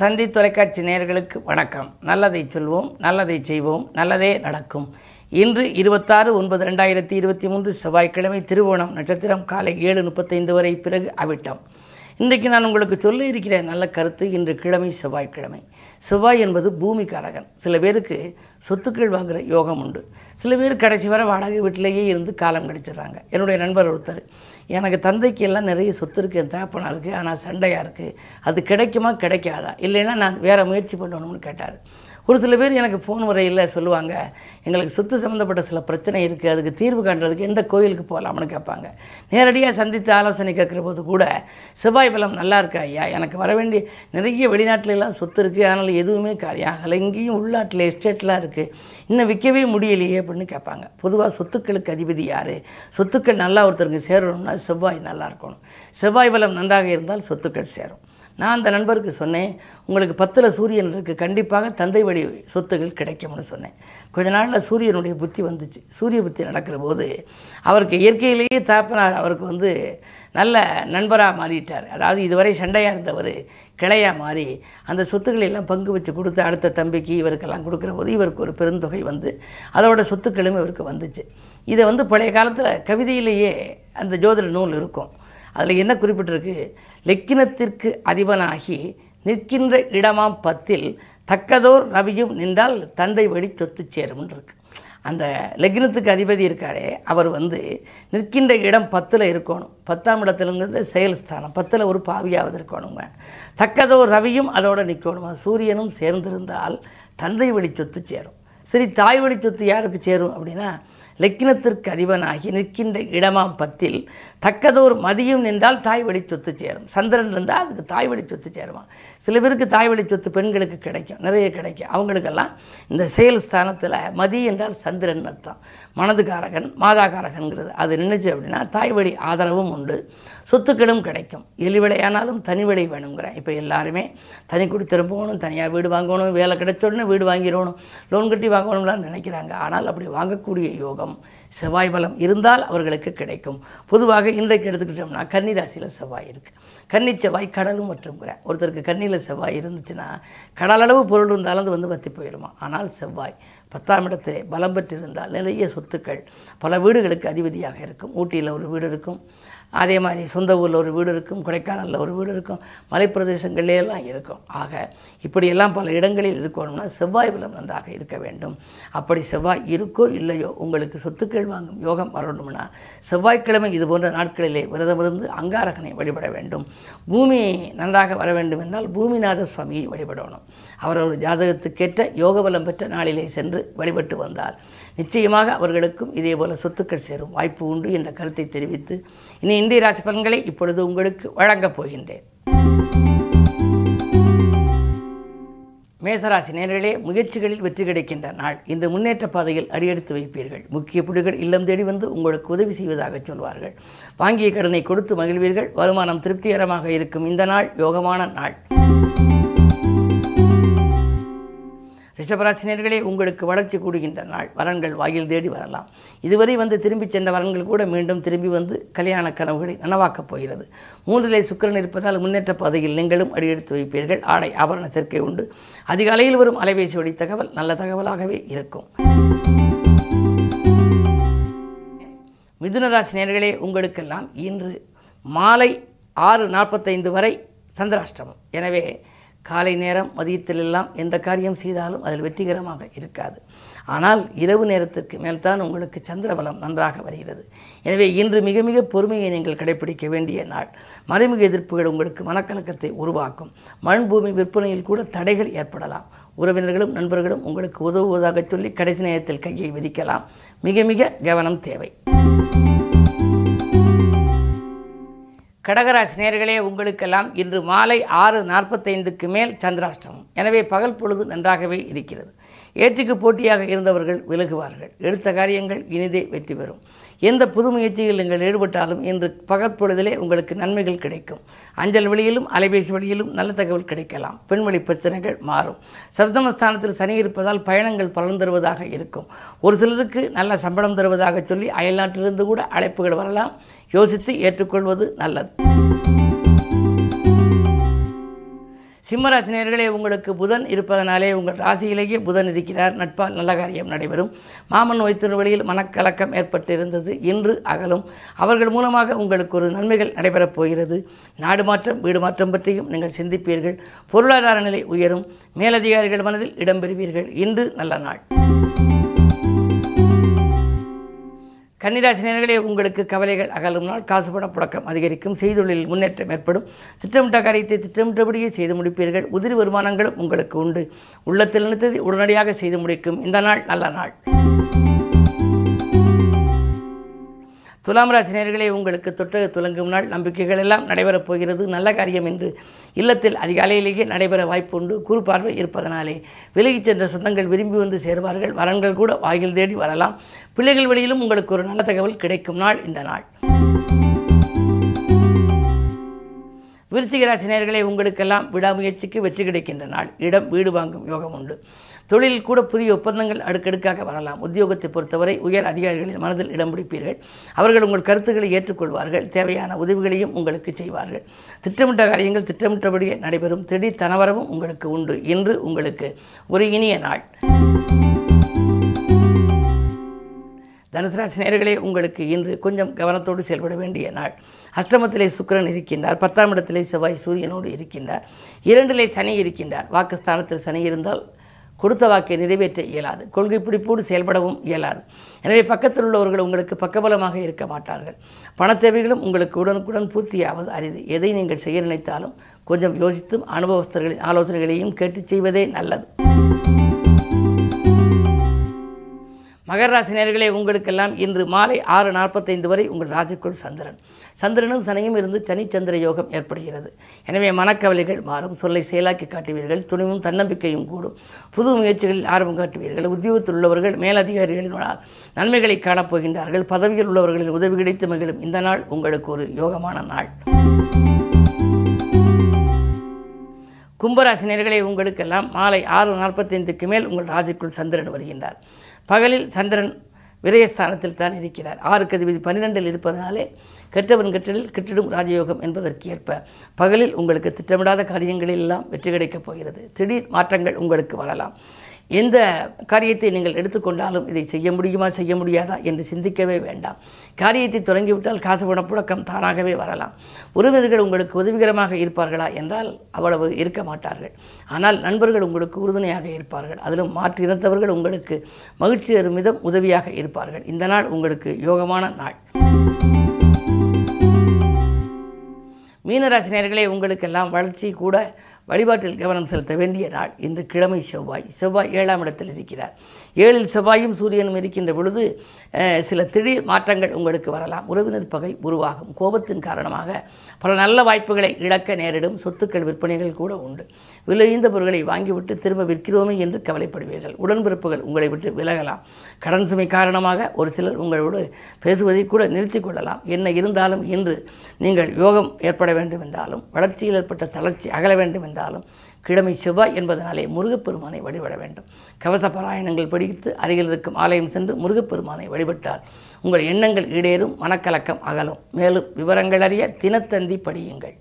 தந்தி தொலைக்காட்சி நேயர்களுக்கு வணக்கம். நல்லதை சொல்வோம் நல்லதை செய்வோம் நல்லதே நடக்கும். இன்று இருபத்தாறு ஒன்பது ரெண்டாயிரத்தி இருபத்தி மூன்று செவ்வாய்க்கிழமை திருவோணம் நட்சத்திரம் காலை ஏழு முப்பத்தைந்து வரை பிறகு அவிட்டம். இன்றைக்கு நான் உங்களுக்கு சொல்ல இருக்கிற நல்ல கருத்து இன்று கிழமை செவ்வாய்க்கிழமை. செவ்வாய் என்பது பூமிக்காரகன் சில பேருக்கு சொத்துக்கள் வாங்குகிற யோகம் உண்டு. சில பேர் கடைசி வரை வாடகை வீட்டிலேயே இருந்து காலம் கழிச்சிடுறாங்க. என்னுடைய நண்பர் ஒருத்தர் எனக்கு தந்தைக்கு எல்லாம் நிறைய சொத்து இருக்குது என் தேப்பனாக இருக்குது ஆனால் சண்டையாக இருக்குது அது கிடைக்குமா கிடைக்காதா? இல்லைன்னா நான் வேறு முயற்சி பண்ணணும்னு கேட்டார். ஒரு சில பேர் எனக்கு ஃபோன் முறையில் சொல்லுவாங்க எங்களுக்கு சொத்து சம்மந்தப்பட்ட சில பிரச்சனை இருக்குது அதுக்கு தீர்வு காண்றதுக்கு எந்த கோயிலுக்கு போகலாம்னு கேட்பாங்க. நேரடியாக சந்தித்து ஆலோசனை கேட்குற போது கூட செவ்வாய் பலம் நல்லா இருக்கா ஐயா? எனக்கு வர வேண்டிய நிறைய வெளிநாட்டிலலாம் சொத்து இருக்குது அதனால் எதுவுமே காரியம் காரியாகலை இங்கேயும் உள்நாட்டில் எஸ்டேட்லாம் இருக்குது இன்னும் விற்கவே முடியலையே அப்படின்னு கேட்பாங்க. பொதுவாக சொத்துக்களுக்கு அதிபதி யார்? சொத்துக்கள் நல்லா ஒருத்தருக்கு சேரணும்னா செவ்வாய் நல்லா இருக்கணும். செவ்வாய் பலம் நன்றாக இருந்தால் சொத்துக்கள் சேரும். நான் அந்த நண்பருக்கு சொன்னேன் உங்களுக்கு பத்தில் சூரியன் இருக்குது கண்டிப்பாக தந்தை வழி சொத்துகள் கிடைக்கும்னு சொன்னேன். கொஞ்ச நாளில் சூரியனுடைய புத்தி வந்துச்சு. சூரிய புத்தி நடக்கிற போது அவருக்கு இயற்கையிலேயே தாப்பனார். அவருக்கு வந்து நல்ல நண்பராக மாறிட்டார். அதாவது இதுவரை சண்டையாக இருந்தவர் கிளையாக மாறி அந்த சொத்துக்களை எல்லாம் பங்கு வச்சு கொடுத்து அடுத்த தம்பிக்கு இவருக்கெல்லாம் கொடுக்குற போது இவருக்கு ஒரு பெருந்தொகை வந்து அதோட சொத்துக்களும் இவருக்கு வந்துச்சு. இதை வந்து பழைய காலத்தில் கவிதையிலேயே அந்த ஜோதிட நூல் இருக்கும். அதில் என்ன குறிப்பிட்டிருக்கு? லெக்கினத்திற்கு அதிபனாகி நிற்கின்ற இடமாம் பத்தில் தக்கதோர் ரவியும் நின்றால் தந்தை வழி சொத்து சேரும்னு இருக்கு அந்த லக்னத்துக்கு அதிபதி இருக்காரே அவர் வந்து நிற்கின்ற இடம் பத்தில் இருக்கணும். பத்தாம் இடத்துலங்கிறது செயல்ஸ்தானம் பத்தில் ஒரு பாவியாவது இருக்கணுங்க. தக்கதோர் ரவியும் அதோட நிற்கணுமா சூரியனும் சேர்ந்திருந்தால் தந்தை வழி சொத்து சேரும். சரி தாய் வழி சொத்து யாருக்கு சேரும் அப்படின்னா லக்கினத்திற்கு அதிபனாகி நிற்கின்ற இடமாம் பத்தில் தக்கதோர் மதியம் நின்றால் தாய் வழி சொத்து சேரும். சந்திரன் இருந்தால் அதுக்கு தாய் வழி சொத்து சேருமா சில பேருக்கு தாய் வழி சொத்து பெண்களுக்கு கிடைக்கும். நிறைய கிடைக்கும். அவங்களுக்கெல்லாம் இந்த செயல் ஸ்தானத்தில் மதி என்றால் சந்திரன் அர்த்தம். மனதுக்காரகன் மாதாகாரகன்கிறது. அது நின்றுச்சு அப்படின்னா தாய் வழி ஆதரவும் உண்டு. சொத்துக்களும் கிடைக்கும். எலிவிலையானாலும் தனி விலை வேணுங்கிறேன் இப்போ எல்லாருமே தனி குடித்தரம் போகணும் தனியாக வீடு வாங்கணும் வேலை கிடைச்ச உடனே வீடு வாங்கிடணும் லோன் கட்டி வாங்கணும்லாம் நினைக்கிறாங்க. ஆனால் அப்படி வாங்கக்கூடிய யோகம் செவ்வாய் பலம் இருந்தால் அவர்களுக்கு கிடைக்கும். பொதுவாக இன்றைக்கு எடுத்துக்கிட்டோம்னா கன்னி ராசியில் செவ்வாய் இருக்குது கன்னி செவ்வாய் கடலும் மற்றும் ஒருத்தருக்கு கன்னியில் செவ்வாய் இருந்துச்சுன்னா கடலளவு பொருள் இருந்தாலும் அது வந்து வற்றி போயிடுமா ஆனால் செவ்வாய் பத்தாம் இடத்திலே பலம் பெற்றிருந்தால் நிறைய சொத்துக்கள் பல வீடுகளுக்கு அதிபதியாக இருக்கும். ஊட்டியில் ஒரு வீடு இருக்கும். அதே மாதிரி சொந்த ஊரில் ஒரு வீடு இருக்கும் கொடைக்கானலில் ஒரு வீடு இருக்கும் மலைப்பிரதேசங்கள்லாம் இருக்கும். ஆக இப்படியெல்லாம் பல இடங்களில் இருக்கணும்னா செவ்வாய் பலம் நன்றாக இருக்க வேண்டும். அப்படி செவ்வாய் இருக்கோ இல்லையோ உங்களுக்கு சொத்துக்கள் வாங்கும் யோகம் வரணும்னா செவ்வாய்க்கிழமை இது போன்ற நாட்களிலே விரதமிருந்து அங்காரகனை வழிபட வேண்டும். பூமி நன்றாக வர வேண்டும் என்றால் பூமிநாத சுவாமியை வழிபடணும். அவர் ஒரு ஜாதகத்துக்கேற்ற யோக பலம் பெற்ற நாளிலே சென்று வழிபட்டு வந்தார். நிச்சயமாக அவர்களுக்கும் இதே போல சொத்துக்கள் சேரும் வாய்ப்பு உண்டு என்ற கருத்தை தெரிவித்து இனி இந்திய ராசி பலன்களை இப்பொழுது உங்களுக்கு வழங்கப் போகின்றேன். மேசராசி நேர்களே முயற்சிகளில் வெற்றி கிடைக்கின்ற நாள். இந்த முன்னேற்ற பாதையில் அடியெடுத்து வைப்பீர்கள். முக்கிய புள்ளிகள் இல்லம் தேடி வந்து உங்களுக்கு உதவி செய்வதாக சொல்வார்கள். வாங்கிய கடனை கொடுத்து மகிழ்வீர்கள். வருமானம் திருப்திகரமாக இருக்கும். இந்த நாள் யோகமான நாள். ரிஷபராசினியர்களே உங்களுக்கு வளர்ச்சி கூடுகின்ற நாள். வரன்கள் வாயில் தேடி வரலாம். இதுவரை வந்து திரும்பி சென்ற வரன்கள் கூட மீண்டும் திரும்பி வந்து கல்யாண கனவுகளை நனவாக்கப் போகிறது. மூன்றிலே சுக்கிரன் இருப்பதால் முன்னேற்ற பாதையில் நீங்களும் அடியெடுத்து வைப்பீர்கள். ஆடை ஆபரண சேர்க்கை உண்டு. அதிகாலையில் வரும் அலைபேசி வழி தகவல் நல்ல தகவலாகவே இருக்கும். மிதுனராசி நேர்களே உங்களுக்கெல்லாம் இன்று மாலை ஆறு நாற்பத்தைந்து வரை சந்திராஷ்டிரமம் எனவே காலை நேரம் மதியத்திலெல்லாம் எந்த காரியம் செய்தாலும் அதில் வெற்றிகரமாக இருக்காது. ஆனால் இரவு நேரத்திற்கு மேல்தான் உங்களுக்கு சந்திரபலம் நன்றாக வருகிறது. எனவே இன்று மிக மிக பொறுமையை நீங்கள் கடைபிடிக்க வேண்டிய நாள். மறைமுக எதிர்ப்புகள் உங்களுக்கு மனக்கலக்கத்தை உருவாக்கும். மண் பூமி விற்பனையில் கூட தடைகள் ஏற்படலாம். உறவினர்களும் நண்பர்களும் உங்களுக்கு உதவுவதாக சொல்லி கடைசி நேரத்தில் கையை விரிக்கலாம். மிக மிக கவனம் தேவை. கடகராசி நேர்களே உங்களுக்கெல்லாம் இன்று மாலை ஆறு நாற்பத்தைந்துக்கு மேல் சந்திராஷ்டமம். எனவே பகல் பொழுது நன்றாகவே இருக்கிறது. ஏற்றுக்கு போட்டியாக இருந்தவர்கள் விலகுவார்கள். எடுத்த காரியங்கள் இனிதே வெற்றி பெறும். எந்த புது முயற்சியில் நீங்கள் ஈடுபட்டாலும் இன்று பகற்பொழுதிலே உங்களுக்கு நன்மைகள் கிடைக்கும். அஞ்சல் வழியிலும் அலைபேசி வழியிலும் நல்ல தகவல் கிடைக்கலாம். பெண்வழி பிரச்சனைகள் மாறும். சப்தமஸ்தானத்தில் சனி இருப்பதால் பயணங்கள் பலன் தருவதாக இருக்கும். ஒரு சிலருக்கு நல்ல சம்பளம் தருவதாக சொல்லி அயல்நாட்டிலிருந்து கூட அழைப்புகள் வரலாம். யோசித்து ஏற்றுக்கொள்வது நல்லது. சிம்மராசினியர்களே உங்களுக்கு புதன் இருப்பதனாலே உங்கள் ராசியிலேயே புதன் இருக்கிறார். நட்பால் நல்ல காரியம் நடைபெறும். மாமன் வைத்திரு வழியில் மனக்கலக்கம் ஏற்பட்டிருந்தது. இன்று அகலும். அவர்கள் மூலமாக உங்களுக்கு ஒரு நன்மைகள் நடைபெறப் போகிறது. நாடு மாற்றம் வீடு மாற்றம் பற்றியும் நீங்கள் சிந்திப்பீர்கள். பொருளாதார நிலை உயரும். மேலதிகாரிகள் மனதில் இடம்பெறுவீர்கள். இன்று நல்ல நாள். கன்னிராசினியர்களே உங்களுக்கு கவலைகள் அகலும் நாள் காசுபட புழக்கம் அதிகரிக்கும். செய்தொழிலில் முன்னேற்றம் ஏற்படும். திட்டமிட்ட காரியத்தை திட்டமிட்டபடியே செய்து முடிப்பீர்கள். உதிரி வருமானங்களும் உங்களுக்கு உண்டு. உள்ளத்தில் நினைத்தது உடனடியாக செய்து முடிக்கும். இந்த நாள் நல்ல நாள். துலாம் ராசினியர்களே உங்களுக்கு தொட்டக துலங்கும் நாள். நம்பிக்கைகள் எல்லாம் நடைபெறப் போகிறது. நல்ல காரியம் என்று இல்லத்தில் அதிகாலையிலேயே நடைபெற வாய்ப்பு உண்டு. குறு பார்வை இருப்பதனாலே விலகிச் சென்ற சொந்தங்கள் விரும்பி வந்து சேர்வார்கள். வரன்கள் கூட வாயில் தேடி வரலாம். பிள்ளைகள் வழியிலும் உங்களுக்கு ஒரு நல்ல தகவல் கிடைக்கும் நாள் இந்த நாள். விருச்சிக ராசினியர்களே உங்களுக்கெல்லாம் விடாமுயற்சிக்கு வெற்றி கிடைக்கின்ற நாள். இடம் வீடு வாங்கும் யோகம் உண்டு. தொழிலில் கூட புதிய ஒப்பந்தங்கள் அடுக்கடுக்காக வரலாம். உத்தியோகத்தை பொறுத்தவரை உயர் அதிகாரிகளின் மனதில் இடம் பிடிப்பீர்கள். அவர்கள் உங்கள் கருத்துக்களை ஏற்றுக்கொள்வார்கள். தேவையான உதவிகளையும் உங்களுக்கு செய்வார்கள். திட்டமிட்ட காரியங்கள் திட்டமிட்டபடியே நடைபெறும். திடீர் தனவரவும் உங்களுக்கு உண்டு. இன்று உங்களுக்கு ஒரு இனிய நாள். தனுசு ராசி உங்களுக்கு இன்று கொஞ்சம் கவனத்தோடு செயல்பட வேண்டிய நாள். அஷ்டமத்திலே சுக்கிரன் இருக்கின்றார் பத்தாம் இடத்திலே செவ்வாய் சூரியனோடு இருக்கின்றார் இரண்டிலே சனி இருக்கின்றார். வாக்குஸ்தானத்தில் சனி இருந்தால் கொடுத்த வாக்கை நிறைவேற்ற இயலாது கொள்கை பிடிப்போடு செயல்படவும் இயலாது. எனவே பக்கத்தில் உள்ளவர்கள் உங்களுக்கு பக்கபலமாக இருக்க மாட்டார்கள். பண தேவைகளும் உங்களுக்கு உடனுக்குடன் பூர்த்தியாவது அரிது. எதை நீங்கள் செய்ய நினைத்தாலும் கொஞ்சம் யோசித்தும் அனுபவஸ்தர்களின் ஆலோசனைகளையும் கேட்டுச் செய்வதே நல்லது. மகர ராசி நேர்களே உங்களுக்கெல்லாம் இன்று மாலை ஆறு நாற்பத்தைந்து வரை உங்கள் ராசிக்குள் சந்திரன். சந்திரனும் சனியும் இருந்து சனி சந்திர யோகம் ஏற்படுகிறது. எனவே மனக்கவலைகள் மாறும். சொல்லை செயலாக்கி காட்டுவீர்கள். துணிவும் தன்னம்பிக்கையும் கூடும். புது முயற்சிகளில் ஆர்வம் காட்டுவீர்கள். உத்தியோகத்தில் உள்ளவர்கள் மேலதிகாரிகளின் நன்மைகளை காணப்போகின்றார்கள். பதவியில் உள்ளவர்களின் உதவி கிடைத்து மகிழும். இந்த நாள் உங்களுக்கு ஒரு யோகமான நாள். கும்பராசினியர்களே உங்களுக்கெல்லாம் மாலை ஆறு நாற்பத்தைந்துக்கு மேல் உங்கள் ராசிக்குள் சந்திரன் வருகின்றார். பகலில் சந்திரன் விரயஸ்தானத்தில் தான் இருக்கிறார். ஆறுக்கு அதிபதி பன்னிரெண்டில் இருப்பதனாலே கெட்டவன் கெட்டலில் கிட்டிடும் ராஜயோகம் என்பதற்கு ஏற்ப பகலில் உங்களுக்கு திட்டமிடாத காரியங்களில் எல்லாம் வெற்றி கிடைக்கப் போகிறது. திடீர் மாற்றங்கள் உங்களுக்கு வரலாம். எந்த காரியத்தை நீங்கள் எடுத்துக்கொண்டாலும் இதை செய்ய முடியுமா செய்ய முடியாதா என்று சிந்திக்கவே வேண்டாம். காரியத்தை தொடங்கிவிட்டால் காசு பணப்புழக்கம் தானாகவே வரலாம். உறவினர்கள் உங்களுக்கு உதவிகரமாக இருப்பார்களா என்றால் அவ்வளவு இருக்க மாட்டார்கள். ஆனால் நண்பர்கள் உங்களுக்கு உறுதுணையாக இருப்பார்கள். அதிலும் மாற்று இனத்தவர்கள் உங்களுக்கு மகிழ்ச்சி தரும் விதம் உதவியாக இருப்பார்கள். இந்த நாள் உங்களுக்கு யோகமான நாள். மீனராசினியர்களே உங்களுக்கெல்லாம் வளர்ச்சி கூட வழிபாட்டில் கவனம் செலுத்த வேண்டிய நாள் இன்று கிழமை செவ்வாய். செவ்வாய் ஏழாம் இடத்தில் இருக்கிறார். ஏழில் செவ்வாயும் சூரியனும் இருக்கின்ற பொழுது சில திடீர் மாற்றங்கள் உங்களுக்கு வரலாம். உறவினர் பகை உருவாகும். கோபத்தின் காரணமாக பல நல்ல வாய்ப்புகளை இழக்க நேரிடும். சொத்துக்கள் விற்பனைகள் கூட உண்டு. விலையுந்த பொருட்களை வாங்கிவிட்டு திரும்ப விற்கிறோமே என்று கவலைப்படுவீர்கள். உடன்பிறப்புகள் உங்களை விட்டு விலகலாம். கடன் சுமை காரணமாக ஒரு சிலர் உங்களோடு பேசுவதை கூட நிறுத்திக் கொள்ளலாம். என்ன இருந்தாலும் இன்று நீங்கள் யோகம் ஏற்பட வேண்டும் என்றாலும் வளர்ச்சியில் ஏற்பட்ட தளர்ச்சி அகல வேண்டும் என்றால் இருந்தாலும் கிழமை செவ்வாய் என்பதனாலே முருகப்பெருமானை வழிபட வேண்டும். கவச பாராயணங்கள் படித்து அருகில் இருக்கும் ஆலயம் சென்று முருகப்பெருமானை வழிபட்டால் உங்கள் எண்ணங்கள் ஈடேறும் மனக்கலக்கம் அகலும். மேலும் விவரங்கள் அறிய தினத்தந்தி படியுங்கள்.